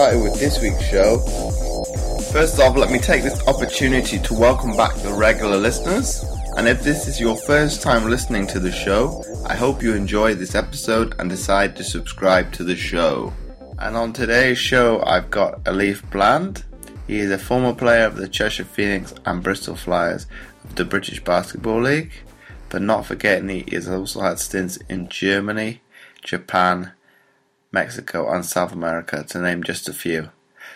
started with this week's show, first off, let me take this opportunity to welcome back the regular listeners. And if this is your first time listening to the show, I hope you enjoy this episode and decide to subscribe to the show. And on today's show, I've got Alif Bland. He is a former player of the Cheshire Phoenix and Bristol Flyers of the British Basketball League. But not forgetting he has also had stints in Germany, Japan, Mexico, and South America, to name just a few.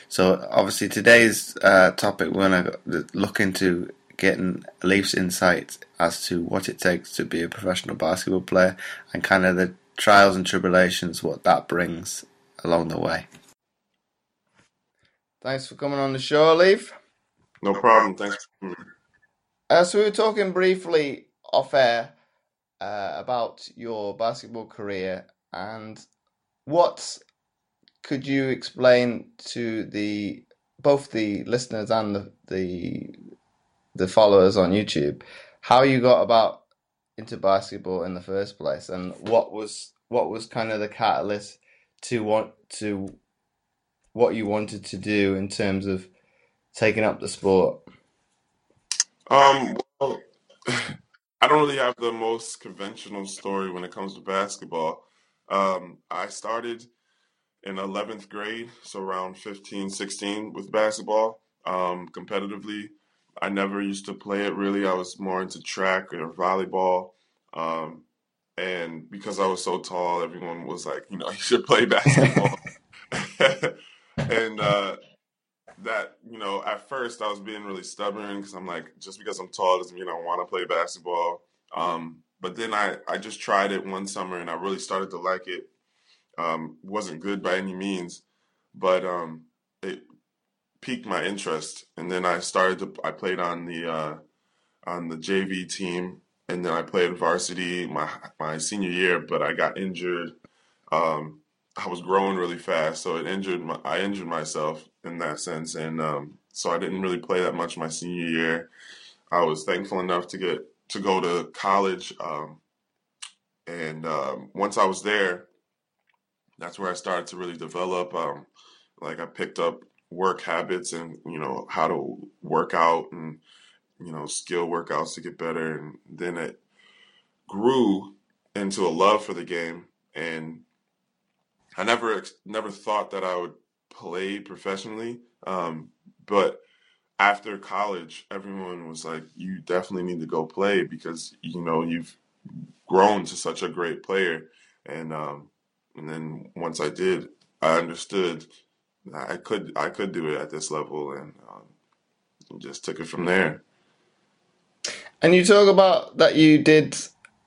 So, obviously, today's uh, topic we're going to look into getting Leafs insight as to what it takes to be a professional basketball player and kind of the trials and tribulations what that brings along the way. Thanks for coming on the show, Leaf. No problem. Thanks. Uh, so we were talking briefly off air uh, about your basketball career and what could you explain to the both the listeners and the, the the followers on YouTube how you got about into basketball in the first place and what was what was kind of the catalyst to want to what you wanted to do in terms of taking up the sport um well I don't really have the most conventional story when it comes to basketball. Um, I started in 11th grade, so around 15, 16 with basketball um, competitively. I never used to play it really. I was more into track or volleyball. Um, and because I was so tall, everyone was like, you know, you should play basketball. and uh, that you know at first I was being really stubborn because I'm like just because I'm tall doesn't mean I want to play basketball. Um, but then I I just tried it one summer and I really started to like it. Um, wasn't good by any means, but um, it piqued my interest. And then I started to I played on the uh, on the JV team, and then I played varsity my my senior year, but I got injured. Um, I was growing really fast, so it injured my, I injured myself in that sense, and um, so I didn't really play that much my senior year. I was thankful enough to get to go to college, um, and um, once I was there, that's where I started to really develop. Um, like I picked up work habits and you know how to work out and you know skill workouts to get better, and then it grew into a love for the game and I never never thought that I would play professionally. Um, but after college, everyone was like, "You definitely need to go play because you know you've grown to such a great player." And um, and then once I did, I understood I could I could do it at this level, and um, just took it from there. And you talk about that you did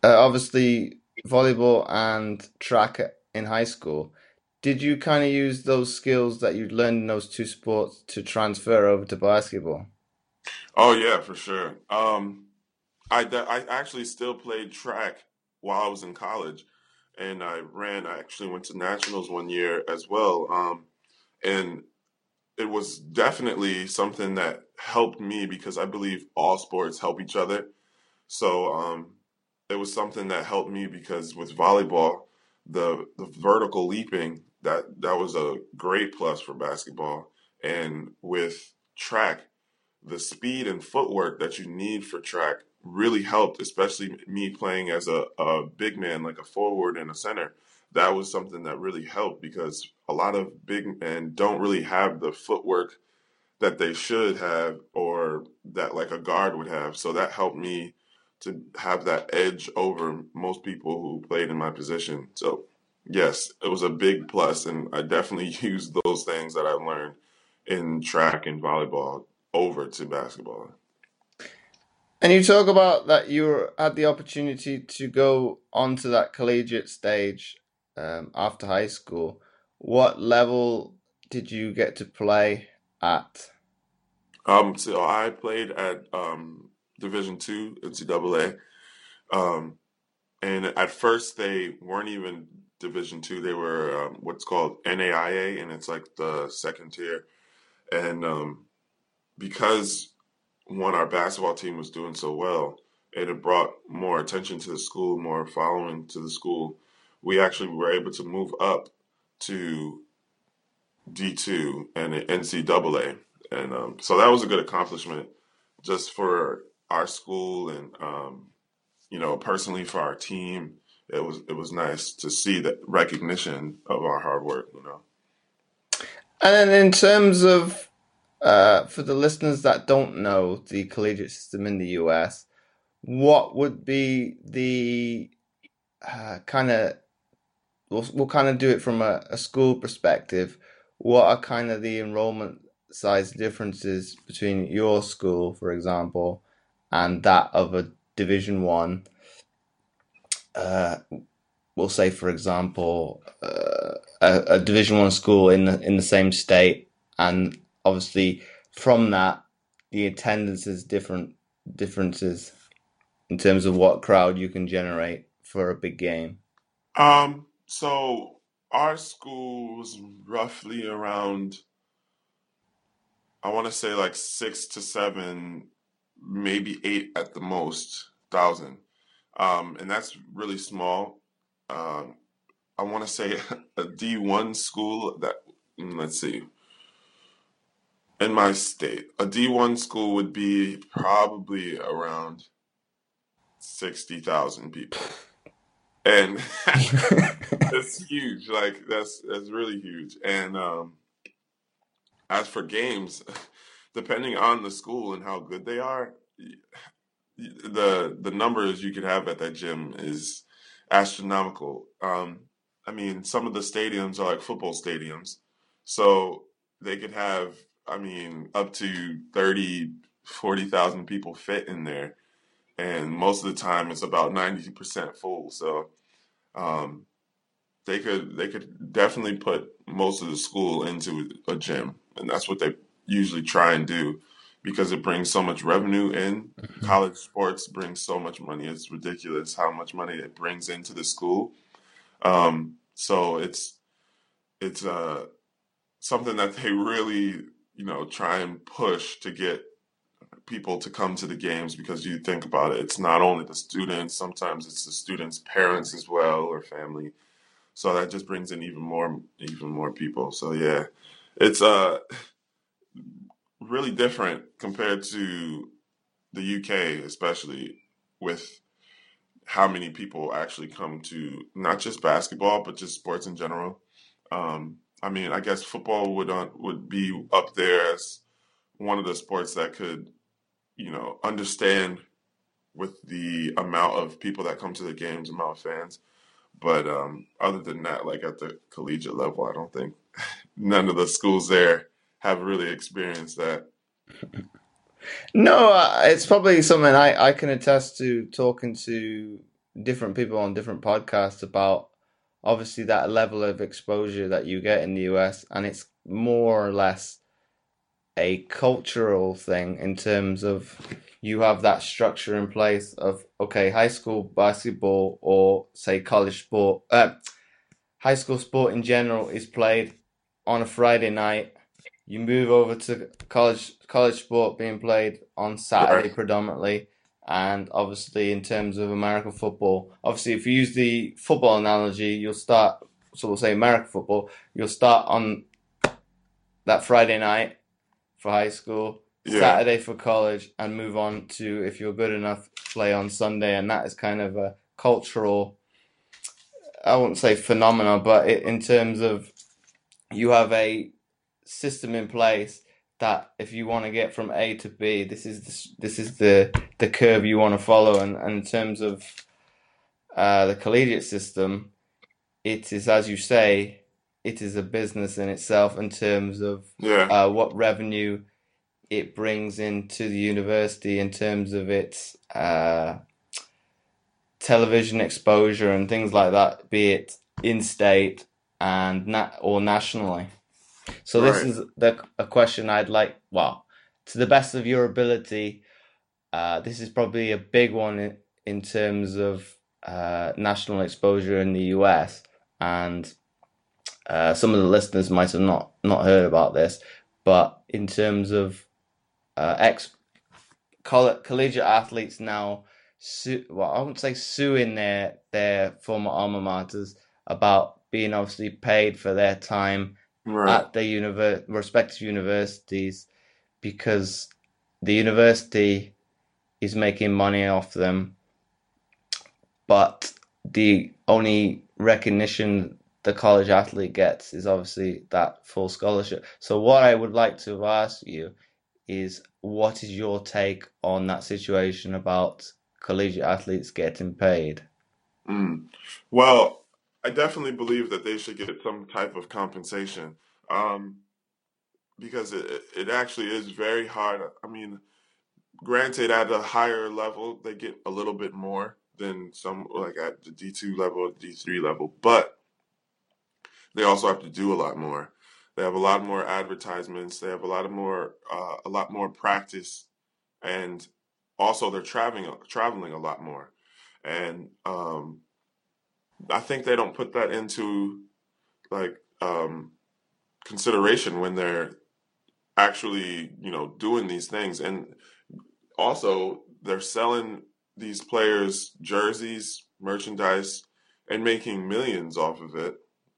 uh, obviously volleyball and track in high school did you kind of use those skills that you learned in those two sports to transfer over to basketball? Oh yeah, for sure. Um, I I actually still played track while I was in college, and I ran. I actually went to nationals one year as well, um, and it was definitely something that helped me because I believe all sports help each other. So um, it was something that helped me because with volleyball, the the vertical leaping that that was a great plus for basketball. And with track, the speed and footwork that you need for track really helped, especially me playing as a, a big man, like a forward and a center. That was something that really helped because a lot of big men don't really have the footwork that they should have or that like a guard would have. So that helped me to have that edge over most people who played in my position. So Yes, it was a big plus, and I definitely used those things that I learned in track and volleyball over to basketball. And you talk about that you had the opportunity to go onto that collegiate stage um, after high school. What level did you get to play at? Um, so I played at um, Division Two NCAA, um, and at first they weren't even Division Two. They were um, what's called NAIA, and it's like the second tier. And um, because one, our basketball team was doing so well, it had brought more attention to the school, more following to the school. we actually were able to move up to D2 and NCAA. And um, so that was a good accomplishment just for our school and, um, you know, personally for our team. It was it was nice to see that recognition of our hard work, you know. And then in terms of uh, for the listeners that don't know the collegiate system in the US, what would be the uh, kind of we'll, we'll kind of do it from a, a school perspective. What are kind of the enrollment size differences between your school, for example, and that of a Division One? Uh, we'll say, for example, uh, a, a, Division One school in the, in the same state, and obviously from that, the attendance is different differences in terms of what crowd you can generate for a big game. Um, so our school was roughly around, I want to say like six to seven, maybe eight at the most thousand. Um, and that's really small. Um, I want to say a D1 school that, mm, let's see, in my state, a D1 school would be probably around 60,000 people and that's huge. Like that's that's really huge. And um, as for games, depending on the school and how good they are, the the numbers you could have at that gym is astronomical. Um, I mean, some of the stadiums are like football stadiums, so they could have, I mean, up to 30, 40,000 people fit in there. And most of the time it's about 90% full. So um, they could they could definitely put most of the school into a gym, and that's what they usually try and do because it brings so much revenue in. Mm-hmm. College sports brings so much money; it's ridiculous how much money it brings into the school. Um, so it's it's uh, something that they really you know try and push to get people to come to the games because you think about it, it's not only the students, sometimes it's the students' parents as well or family. So that just brings in even more even more people. So yeah, it's uh really different compared to the UK, especially with how many people actually come to not just basketball but just sports in general. Um, I mean, I guess football would uh, would be up there as one of the sports that could you know, understand with the amount of people that come to the games, amount of fans. But um, other than that, like at the collegiate level, I don't think none of the schools there have really experienced that. No, uh, it's probably something I, I can attest to talking to different people on different podcasts about obviously that level of exposure that you get in the US, and it's more or less a cultural thing in terms of you have that structure in place of okay high school basketball or say college sport uh, high school sport in general is played on a friday night you move over to college college sport being played on saturday right. predominantly and obviously in terms of american football obviously if you use the football analogy you'll start so we'll say american football you'll start on that friday night for high school, yeah. Saturday for college, and move on to if you're good enough, play on Sunday, and that is kind of a cultural. I wouldn't say phenomenon, but it, in terms of you have a system in place that if you want to get from A to B, this is the, this is the the curve you want to follow, and, and in terms of uh, the collegiate system, it is as you say, it is a business in itself in terms of yeah. uh, what revenue it brings into the university in terms of its uh, television exposure and things like that, be it in state and na- or nationally. So right. this is the a question I'd like. Well, to the best of your ability, uh, this is probably a big one in, in terms of uh, national exposure in the US and uh, some of the listeners might have not not heard about this, but in terms of uh, ex collegiate athletes now, su- well, I wouldn't say suing their their former alma maters. about being obviously paid for their time Right. at their univer- respective universities because the university is making money off them, but the only recognition the college athlete gets is obviously that full scholarship. So what I would like to ask you is what is your take on that situation about collegiate athletes getting paid? Mm. Well, I definitely believe that they should get some type of compensation um, because it, it actually is very hard. I mean, granted, at a higher level, they get a little bit more than some, like at the D2 level, D3 level, but they also have to do a lot more. They have a lot more advertisements. They have a lot of more, uh, a lot more practice, and also they're traveling, traveling a lot more. And um, I think they don't put that into like um, consideration when they're actually, you know, doing these things. And also, they're selling these players jerseys, merchandise, and making millions off of it.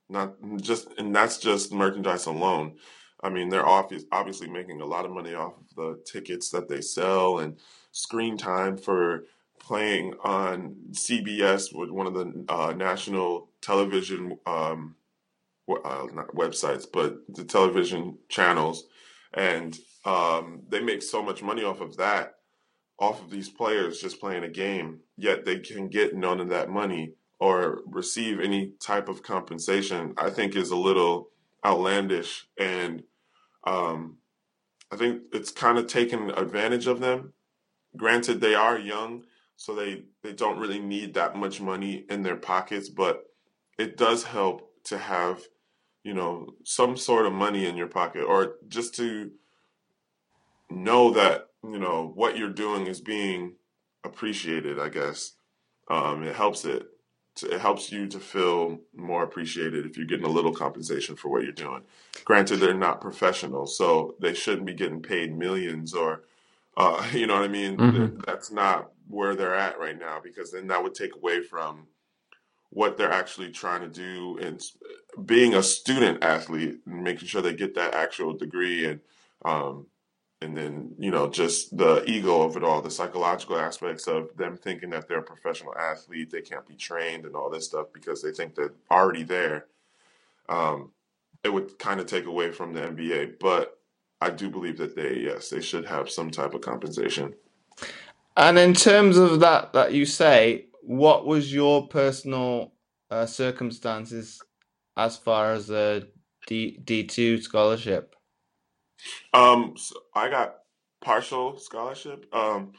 Not just, and that's just merchandise alone. I mean, they're obvious, obviously making a lot of money off of the tickets that they sell and screen time for playing on CBS with one of the uh, national television um, uh, not websites, but the television channels, and um, they make so much money off of that, off of these players just playing a game. Yet they can get none of that money or receive any type of compensation. I think is a little outlandish, and um, I think it's kind of taken advantage of them. Granted, they are young so they they don't really need that much money in their pockets but it does help to have you know some sort of money in your pocket or just to know that you know what you're doing is being appreciated i guess. Um, it helps it to, it helps you to feel more appreciated if you're getting a little compensation for what you're doing. Granted they're not professionals so they shouldn't be getting paid millions or uh, you know what i mean? Hmm that's not where they're at right now because then that would take away from what they're actually trying to do and being a student athlete and making sure they get that actual degree and um, and then you know just the ego of it all the psychological aspects of them thinking that they're a professional athlete they can't be trained and all this stuff because they think they're already there um, it would kind of take away from the nba but i do believe that they yes they should have some type of compensation And in terms of that that you say, what was your personal uh, circumstances as far as a D D2 scholarship? Um, so I got partial scholarship. Um,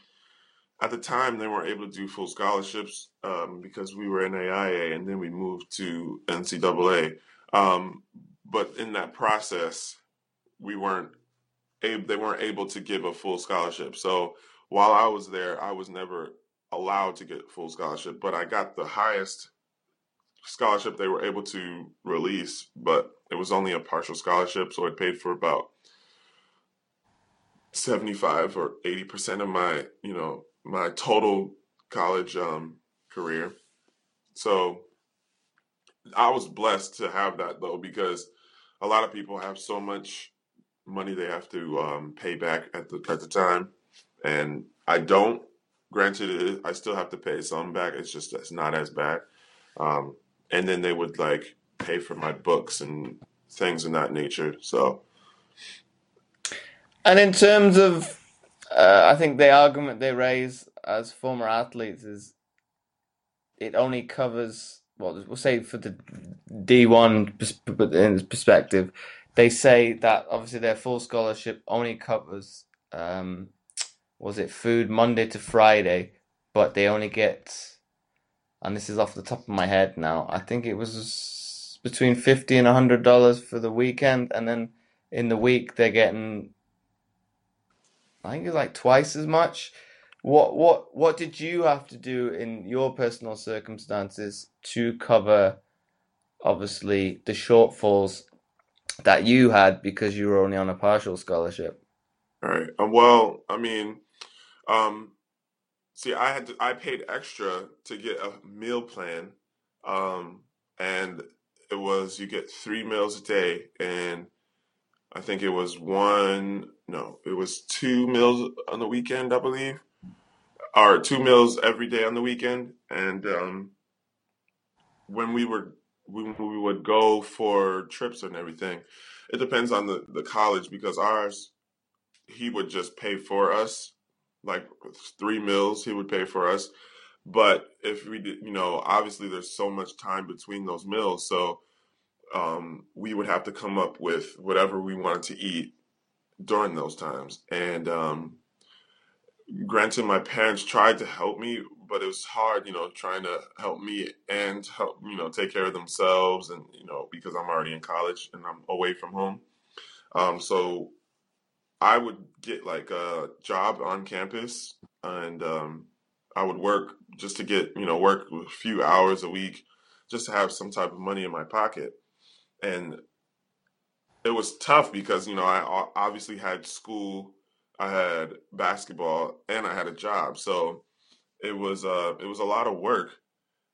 at the time, they weren't able to do full scholarships um, because we were in AIA, and then we moved to NCAA. Um, but in that process, we weren't able, they weren't able to give a full scholarship. So while I was there, I was never allowed to get full scholarship, but I got the highest scholarship they were able to release, but it was only a partial scholarship, so it paid for about 75 or 80% of my, you know, my total college um, career. So I was blessed to have that though, because a lot of people have so much money they have to um, pay back at the at the time, and I don't. Granted, I still have to pay some back. It's just it's not as bad. Um, and then they would like pay for my books and things of that nature. So And in terms of, uh, I think the argument they raise as former athletes is it only covers, well, we'll say for the D1 perspective, they say that obviously their full scholarship only covers, um, was it food Monday to Friday, but they only get, and this is off the top of my head now, I think it was between 50 and 100 dollars for the weekend, and then in the week they're getting, I think it's like twice as much. What what what did you have to do in your personal circumstances to cover obviously the shortfalls that you had because you were only on a partial scholarship? all right. Uh, well, I mean, um, see, I had to, I paid extra to get a meal plan, um, and it was you get three meals a day, and I think it was one, no, it was two meals on the weekend, I believe, or two meals every day on the weekend, and um, when we were we would go for trips and everything, it depends on the the college because ours he would just pay for us like three meals he would pay for us. But if we did you know obviously there's so much time between those meals so um, we would have to come up with whatever we wanted to eat during those times. And um, granted my parents tried to help me but it was hard you know trying to help me and help you know take care of themselves and you know because i'm already in college and i'm away from home um, so I would get like a job on campus and um, I would work just to get, you know, work a few hours a week just to have some type of money in my pocket. And it was tough because, you know, I obviously had school, I had basketball, and I had a job. So it was uh it was a lot of work.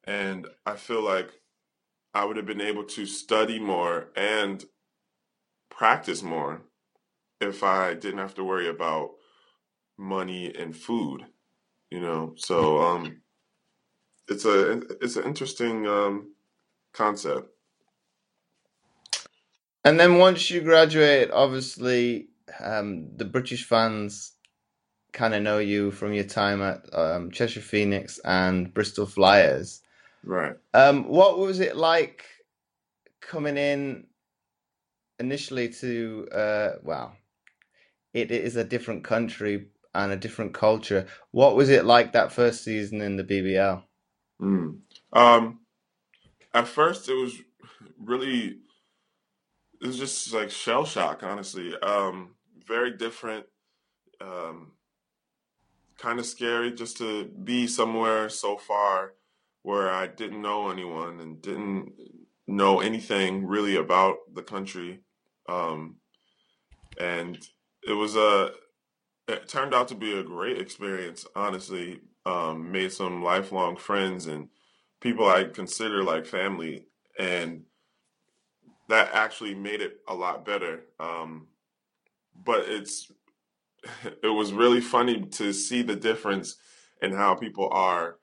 And I feel like I would have been able to study more and practice more if I didn't have to worry about money and food, you know. So um, it's a it's an interesting um, concept. And then once you graduate, obviously um, the British fans kind of know you from your time at um, Cheshire Phoenix and Bristol Flyers. Right. Um, what was it like coming in initially to uh, well it is a different country and a different culture. What was it like that first season in the BBL? Mm. Um, at first, it was really it was just like shell shock, honestly. Um, very different, um, kind of scary just to be somewhere so far where I didn't know anyone and didn't know anything really about the country. Um, and it was a it turned out to be a great experience honestly um, made some lifelong friends and people i consider like family and that actually made it a lot better um, but it's it was really funny to see the difference in how people are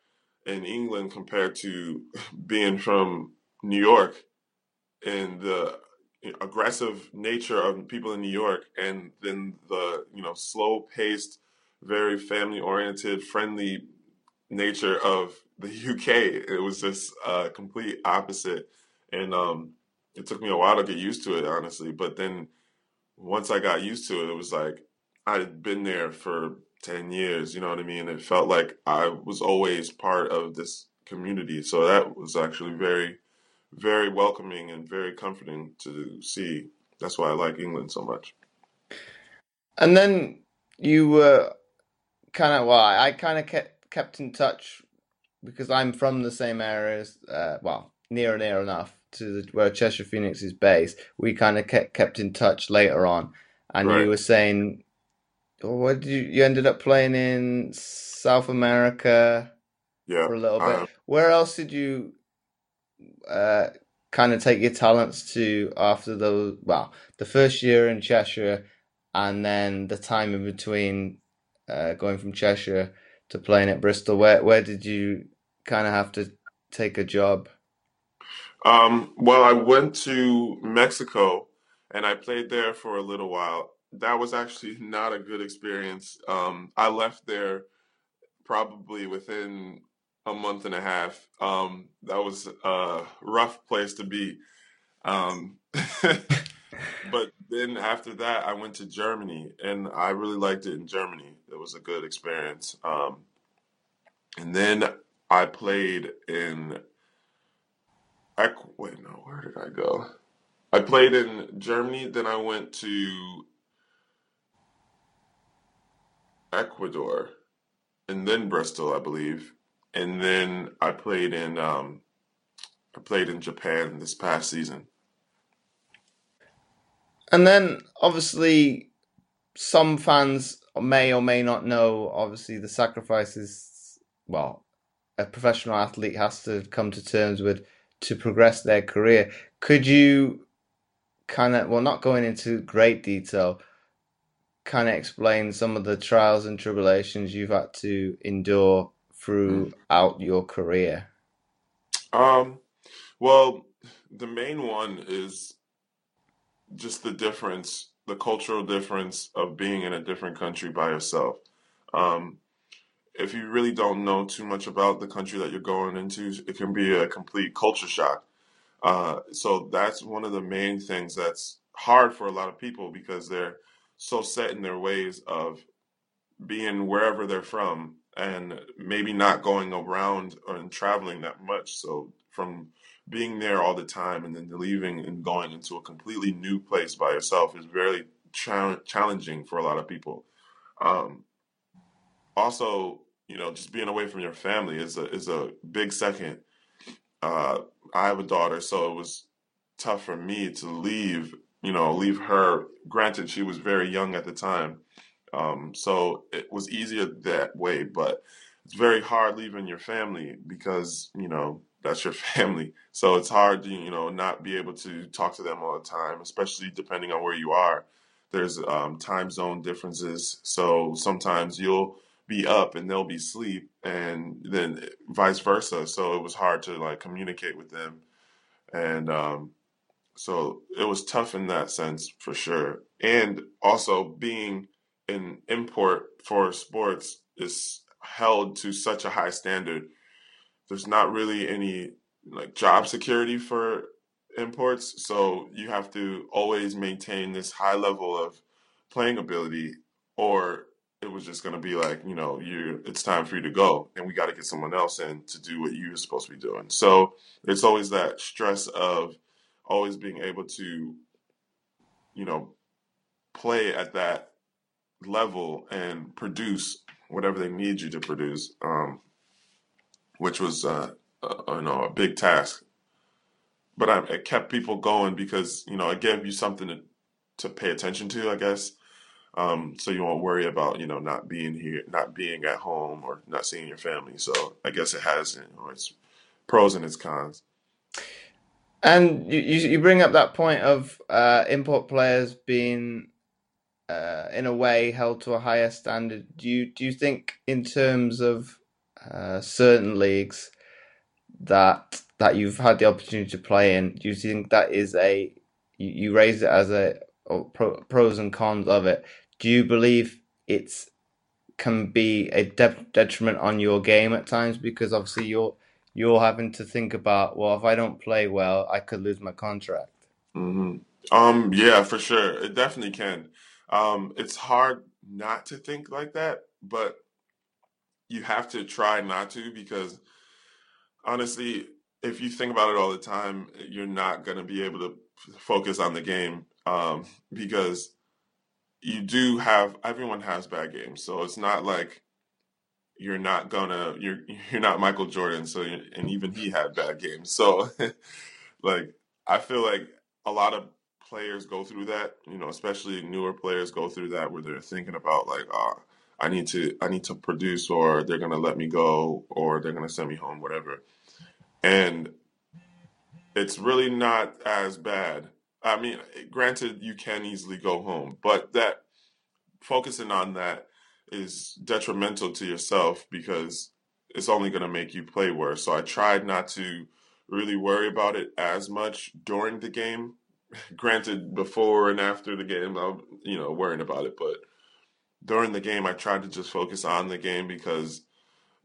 in england compared to being from new york and the aggressive nature of people in New York, and then the you know slow paced, very family oriented, friendly nature of the UK. It was just a complete opposite, and um, it took me a while to get used to it, honestly. But then once I got used to it, it was like I had been there for ten years. You know what I mean? It felt like I was always part of this community. So that was actually very very welcoming and very comforting to see. That's why I like England so much. And then you were kind of well, I kind of kept kept in touch because I'm from the same areas. Uh, well, near and near enough to the, where Cheshire Phoenix is based. We kind of kept kept in touch later on, and right. you were saying, "What did you you ended up playing in South America?" Yeah, for a little bit. Where else did you uh, kind of take your talents to after the well the first year in Cheshire and then the time in between uh, going from Cheshire to playing at Bristol where where did you kind of have to take a job um, well I went to Mexico and I played there for a little while that was actually not a good experience um, I left there probably within a month and a half. Um, that was a rough place to be. Um, but then after that, I went to Germany, and I really liked it in Germany. It was a good experience. Um, and then I played in. Wait, no, where did I go? I played in Germany. Then I went to Ecuador, and then Bristol, I believe and then I played in um, I played in Japan this past season. And then obviously some fans may or may not know obviously the sacrifices well a professional athlete has to come to terms with to progress their career. Could you kind of, well, not going into great detail, kind of explain some of the trials and tribulations you've had to endure throughout your career? Um, well, the main one is just the difference, the cultural difference of being in a different country by yourself. Um, if you really don't know too much about the country that you're going into, it can be a complete culture shock. Uh, so that's one of the main things that's hard for a lot of people because they're so set in their ways of being wherever they're from and maybe not going around and traveling that much. So from being there all the time and then leaving and going into a completely new place by yourself is very cha- challenging for a lot of people. Um, also, you know, just being away from your family is a is a big second. Uh, I have a daughter, so it was tough for me to leave. You know, leave her. Granted, she was very young at the time, um, so it was easier that way. But it's very hard leaving your family because you know that's your family. So it's hard to you know not be able to talk to them all the time, especially depending on where you are. There's um, time zone differences, so sometimes you'll be up and they'll be asleep, and then vice versa. So it was hard to like communicate with them, and um, so it was tough in that sense for sure. And also being an import for sports is held to such a high standard. There's not really any like job security for imports, so you have to always maintain this high level of playing ability or it was just going to be like, you know, you it's time for you to go, and we got to get someone else in to do what you're supposed to be doing. So it's always that stress of always being able to, you know, play at that level and produce whatever they need you to produce, um, which was, uh, you know, a big task. But I, it kept people going because you know it gave you something to to pay attention to, I guess um, so you won't worry about you know not being here, not being at home, or not seeing your family. So I guess it has you know, its pros and its cons. And you, you bring up that point of uh, import players being, uh, in a way, held to a higher standard. Do you do you think, in terms of uh, certain leagues that that you've had the opportunity to play in, do you think that is a you, you raise it as a pro, pros and cons of it? do you believe it's can be a de- detriment on your game at times because obviously you're you're having to think about well if I don't play well I could lose my contract. Mm-hmm. Um, yeah, for sure, it definitely can. Um, it's hard not to think like that, but you have to try not to because honestly, if you think about it all the time, you're not going to be able to focus on the game um, because you do have everyone has bad games, so it's not like you're not gonna you're you're not Michael Jordan. So and even he had bad games. So like I feel like a lot of players go through that. You know, especially newer players go through that where they're thinking about like, oh, I need to I need to produce, or they're gonna let me go, or they're gonna send me home, whatever. And it's really not as bad I mean, granted, you can easily go home, but that focusing on that is detrimental to yourself because it's only going to make you play worse. So I tried not to really worry about it as much during the game. Granted, before and after the game, I'm you know worrying about it, but during the game, I tried to just focus on the game because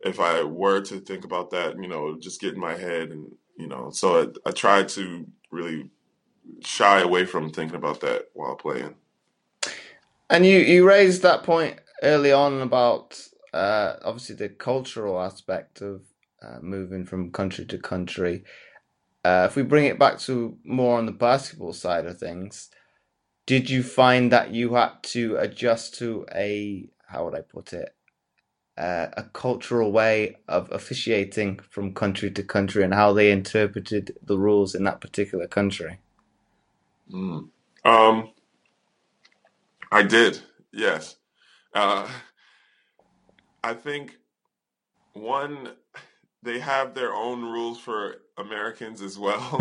if I were to think about that, you know, just get in my head and you know, so I, I tried to really shy away from thinking about that while playing. And you you raised that point early on about uh, obviously the cultural aspect of uh, moving from country to country. Uh, if we bring it back to more on the basketball side of things, did you find that you had to adjust to a how would I put it uh, a cultural way of officiating from country to country and how they interpreted the rules in that particular country? Mm. Um, I did, yes. Uh, I think one, they have their own rules for Americans as well.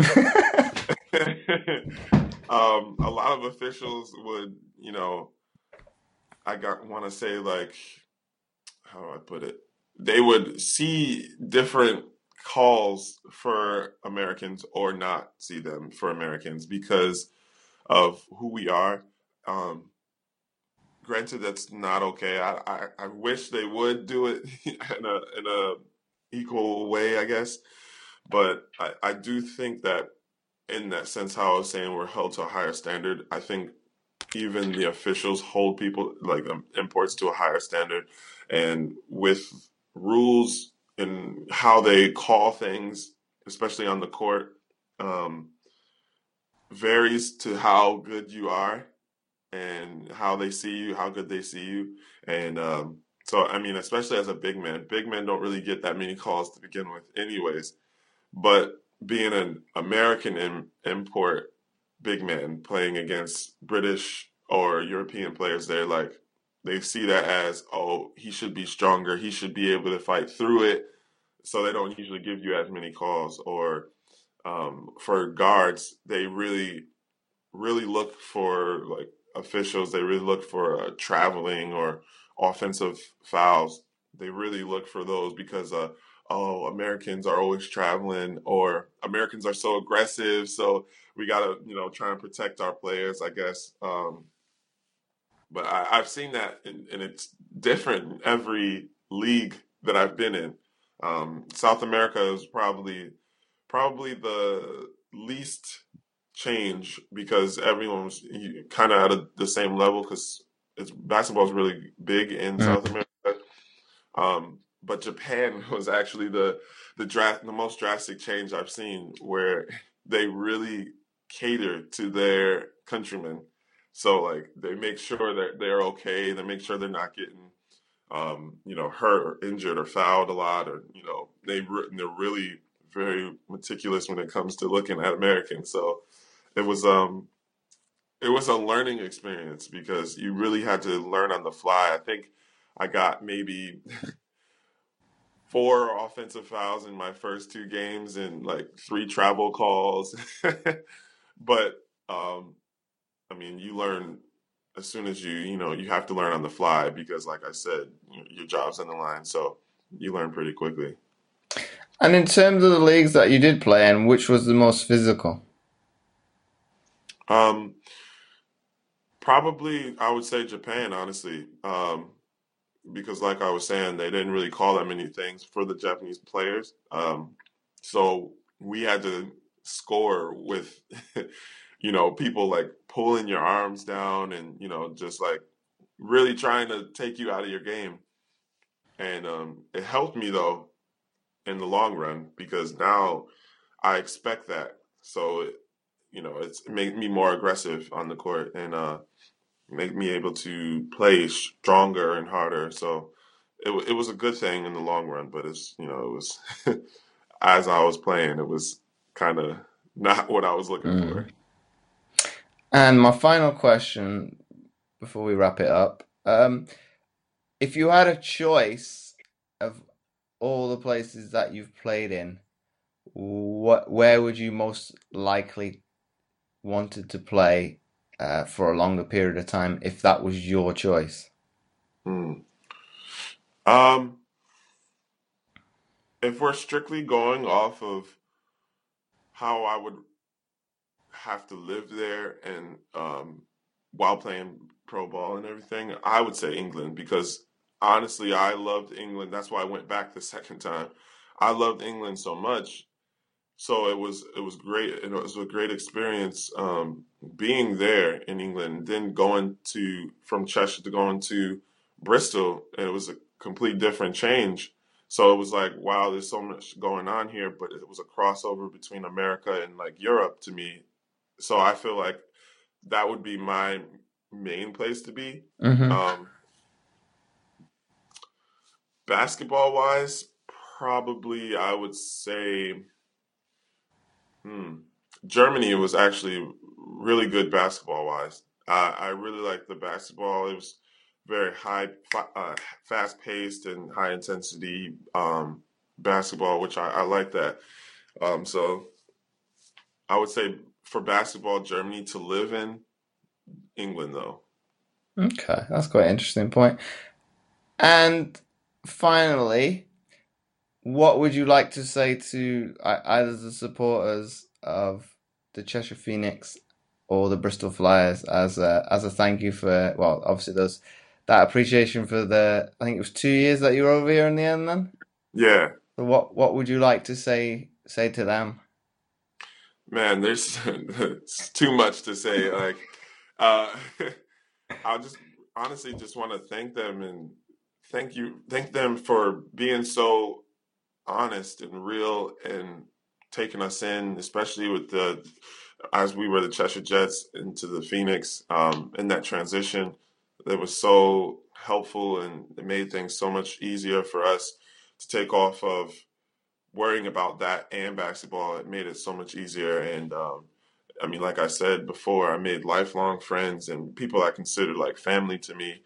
um, a lot of officials would, you know, I got want to say like, how do I put it? They would see different calls for Americans or not see them for Americans because of who we are. Um, granted, that's not okay. I, I, I wish they would do it in a in a equal way, I guess. But I, I do think that in that sense, how I was saying we're held to a higher standard. I think even the officials hold people like um, imports to a higher standard, and with rules and how they call things, especially on the court, um, varies to how good you are and how they see you, how good they see you, and um, so I mean, especially as a big man, big men don't really get that many calls to begin with, anyways. But being an American in, import big man playing against British or European players, they're like they see that as oh he should be stronger, he should be able to fight through it. So they don't usually give you as many calls. Or um, for guards, they really really look for like officials. They really look for uh, traveling or offensive fouls. They really look for those because uh, oh, Americans are always traveling or Americans are so aggressive. So we got to, you know, try and protect our players, I guess. Um, but I, I've seen that and, and, it's different in every league that I've been in. Um, South America is probably, probably the least change because everyone's kind of at a, the same level because it's basketball is really big in. South America. Um, but Japan was actually the the dra- the most drastic change I've seen, where they really cater to their countrymen. So like they make sure that they're okay. They make sure they're not getting, um, you know, hurt or injured or fouled a lot, or you know, they re- they're really very meticulous when it comes to looking at Americans. So it was um it was a learning experience because you really had to learn on the fly. I think I got maybe four offensive fouls in my first two games and like three travel calls. but um, I mean, you learn as soon as you you know you have to learn on the fly because, like I said, your job's on the line, so you learn pretty quickly. And in terms of the leagues that you did play in, which was the most physical? Um, probably I would say Japan, honestly. Um, because, like I was saying, they didn't really call that many things for the Japanese players. Um, so we had to score with, you know, people like pulling your arms down and you know just like really trying to take you out of your game. And um, it helped me though in the long run because now I expect that. So you know, it's it made me more aggressive on the court and uh, make me able to play stronger and harder. So it it was a good thing in the long run, but it's you know it was as I was playing, it was kind of not what I was looking mm. for. And my final question before we wrap it up: um, if you had a choice of all the places that you've played in, what where would you most likely wanted to play uh, for a longer period of time if that was your choice? Hmm. Um, if we're strictly going off of how I would have to live there and um, while playing pro ball and everything, I would say England because honestly, I loved England. That's why I went back the second time. I loved England so much so it was it was great it was a great experience um, being there in England. Then going to from Cheshire to going to Bristol, it was a complete different change. So it was like, wow, there's so much going on here, but it was a crossover between America and like Europe to me. So I feel like that would be my main place to be. Mm-hmm. Um, basketball wise, probably I would say Hmm. Germany was actually really good basketball wise. Uh, I really liked the basketball. It was very high, uh, fast paced, and high intensity. Um, basketball, which I, I like that. Um, so I would say for basketball, Germany to live in, England though. Okay, that's quite an interesting point. And finally, what would you like to say to either the supporters of the Cheshire Phoenix or the Bristol Flyers as a as a thank you for well, obviously those that appreciation for the I think it was two years that you were over here in the end then. Yeah. So what what would you like to say say to them? Man, there's too much to say. Like, uh, I just honestly just want to thank them and thank you, thank them for being so honest and real and taking us in, especially with the as we were the Cheshire Jets into the Phoenix um, in that transition. It was so helpful and it made things so much easier for us to take off of worrying about that and basketball. It made it so much easier. And um, I mean, like I said before, I made lifelong friends and people I consider like family to me.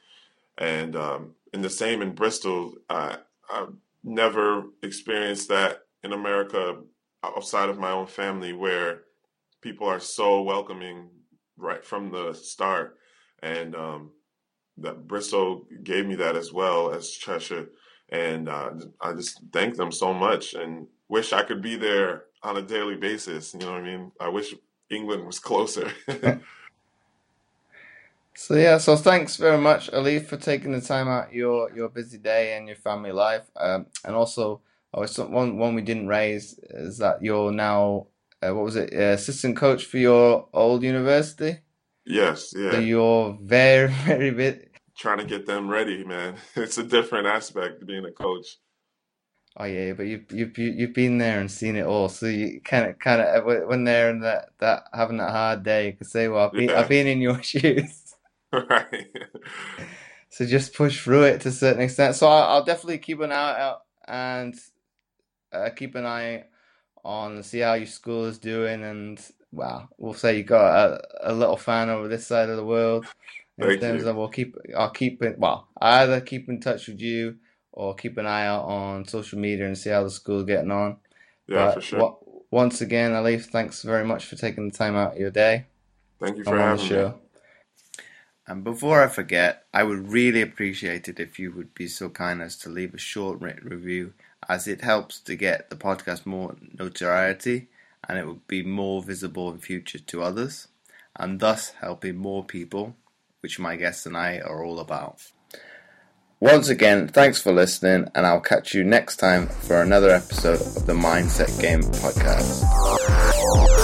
And um, the same in Bristol. I, I've never experienced that in America outside of my own family where people are so welcoming right from the start. And um, that Bristol gave me that as well as Cheshire. And uh, I just thank them so much and wish I could be there on a daily basis. You know what I mean? I wish England was closer. so yeah, so thanks very much, Alif, for taking the time out your your busy day and your family life, um, and also oh, one one we didn't raise is that you're now uh, what was it uh, assistant coach for your old university. Yes, yeah. So you're very very bit trying to get them ready, man. It's a different aspect being a coach. Oh yeah, but you've you've you've been there and seen it all, so you kind of kind of when they're in that that having that hard day, you can say, "Well, I've been yeah. I've been in your shoes." right. so just push through it to a certain extent. So I'll, I'll definitely keep an eye out and uh, keep an eye on see how your school is doing, and well, we'll say you got a, a little fan over this side of the world. In Thank terms you. of, we'll keep I'll keep it. Well, I either keep in touch with you or keep an eye out on social media and see how the school's getting on. Yeah, but for sure. What, once again, Alif, thanks very much for taking the time out of your day. Thank you for having me. And before I forget, I would really appreciate it if you would be so kind as to leave a short review, as it helps to get the podcast more notoriety and it would be more visible in future to others, and thus helping more people, which my guests and I are all about. Once again, thanks for listening, and I'll catch you next time for another episode of the Mindset Game Podcast.